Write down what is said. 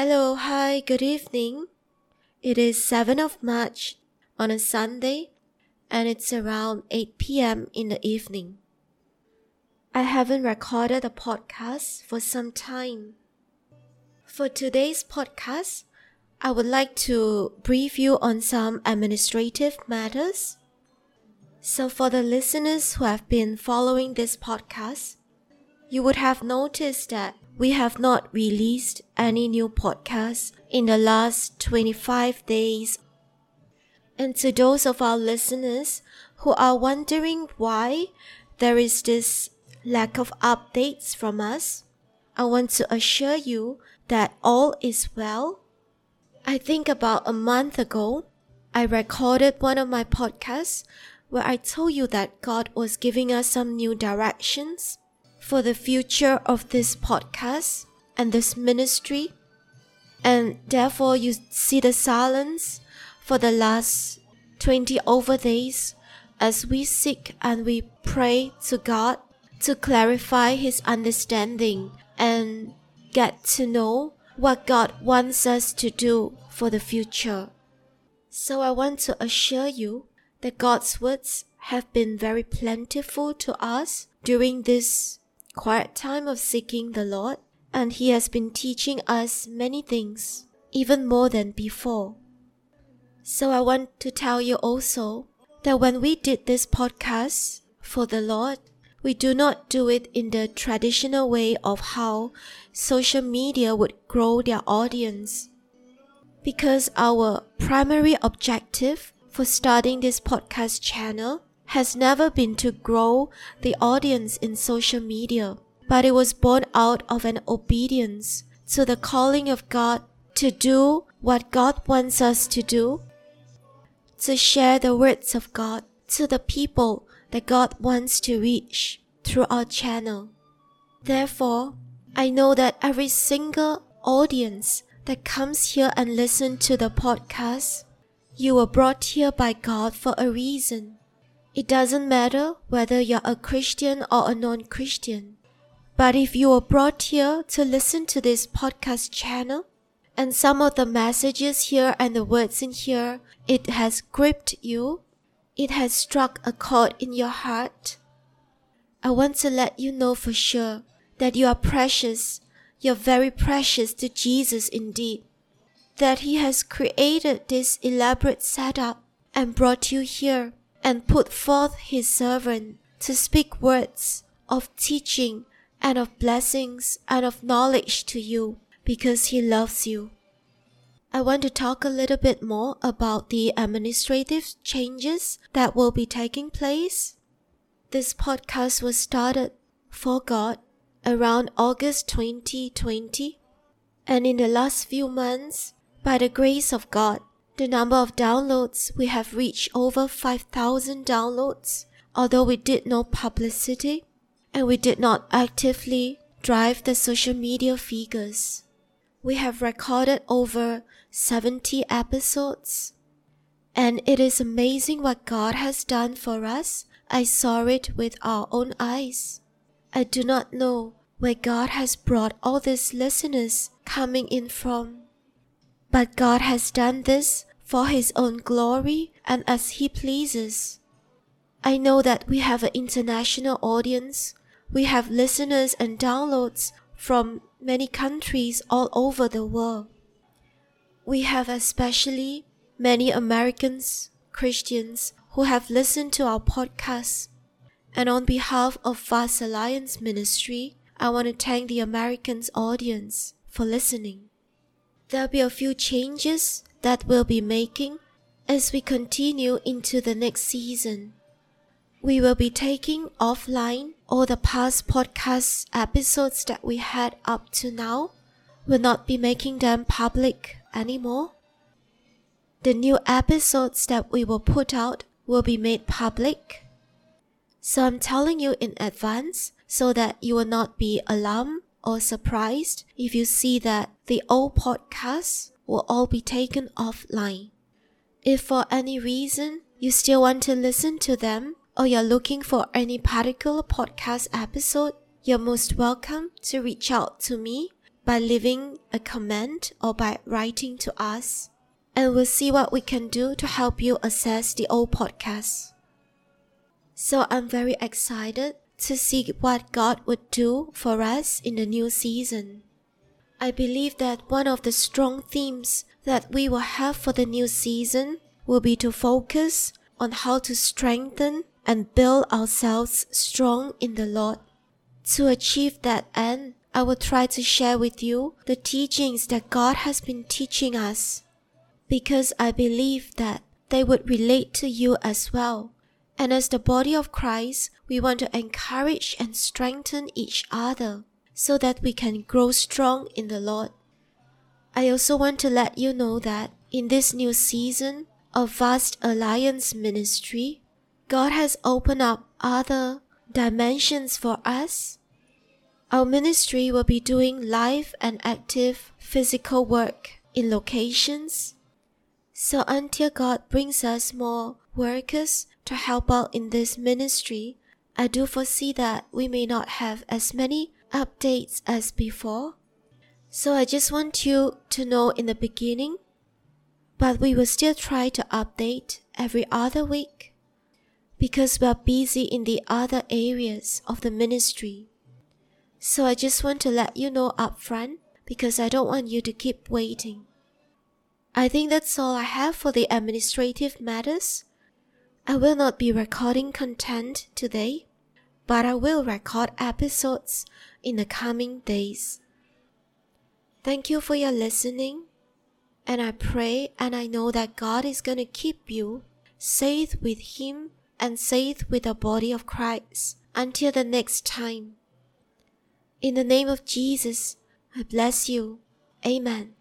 Hello, hi, good evening. It is 7th of March on a Sunday and it's around 8 p.m. in the evening. I haven't recorded a podcast for some time. For today's podcast, I would like to brief you on some administrative matters. So, for the listeners who have been following this podcast, you would have noticed that we have not released any new podcasts in the last 25 days. And to those of our listeners who are wondering why there is this lack of updates from us, I want to assure you that all is well. I think about a month ago, I recorded one of my podcasts where I told you that God was giving us some new directions for the future of this podcast and this ministry. And therefore, you see the silence for the last 20 over days as we seek and we pray to God to clarify His understanding and get to know what God wants us to do for the future. So I want to assure you that God's words have been very plentiful to us during this quiet time of seeking the Lord, and He has been teaching us many things, even more than before. So I want to tell you also that when we did this podcast for the Lord, we do not do it in the traditional way of how social media would grow their audience. Because our primary objective for starting this podcast channel has never been to grow the audience in social media, but it was born out of an obedience to the calling of God to do what God wants us to do, to share the words of God to the people that God wants to reach through our channel. Therefore, I know that every single audience that comes here and listen to the podcast, you were brought here by God for a reason. It doesn't matter whether you're a Christian or a non Christian. But if you were brought here to listen to this podcast channel, and some of the messages here and the words in here, it has gripped you, it has struck a chord in your heart. I want to let you know for sure that you are precious, you're very precious to Jesus indeed. That He has created this elaborate setup and brought you here and put forth his servant to speak words of teaching and of blessings and of knowledge to you because he loves you. I want to talk a little bit more about the administrative changes that will be taking place. This podcast was started for God around August 2020, and in the last few months, by the grace of God, the number of downloads we have reached over 5,000 downloads, although we did no publicity and we did not actively drive the social media figures. We have recorded over 70 episodes. And it is amazing what God has done for us. I saw it with our own eyes. I do not know where God has brought all these listeners coming in from. But God has done this for His own glory and as He pleases. I know that we have an international audience. We have listeners and downloads from many countries all over the world. We have especially many Americans, Christians, who have listened to our podcast. And on behalf of Vast Alliance Ministry, I want to thank the Americans audience for listening. There'll be a few changes that we'll be making as we continue into the next season. We will be taking offline all the past podcast episodes that we had up to now. We'll not be making them public anymore. The new episodes that we will put out will be made public. So I'm telling you in advance so that you will not be alarmed or surprised if you see that the old podcasts will all be taken offline. If for any reason you still want to listen to them or you're looking for any particular podcast episode, you're most welcome to reach out to me by leaving a comment or by writing to us, and we'll see what we can do to help you access the old podcasts. So I'm very excited to see what God would do for us in the new season. I believe that one of the strong themes that we will have for the new season will be to focus on how to strengthen and build ourselves strong in the Lord. To achieve that end, I will try to share with you the teachings that God has been teaching us because I believe that they would relate to you as well. And as the body of Christ, we want to encourage and strengthen each other so that we can grow strong in the Lord. I also want to let you know that in this new season of Vast Alliance Ministry, God has opened up other dimensions for us. Our ministry will be doing live and active physical work in locations. So until God brings us more workers to help out in this ministry, I do foresee that we may not have as many updates as before. So I just want you to know in the beginning, but we will still try to update every other week because we are busy in the other areas of the ministry. So I just want to let you know upfront because I don't want you to keep waiting. I think that's all I have for the administrative matters. I will not be recording content today, but I will record episodes in the coming days. Thank you for your listening, and I pray and I know that God is going to keep you safe with Him and safe with the body of Christ until the next time. In the name of Jesus, I bless you. Amen.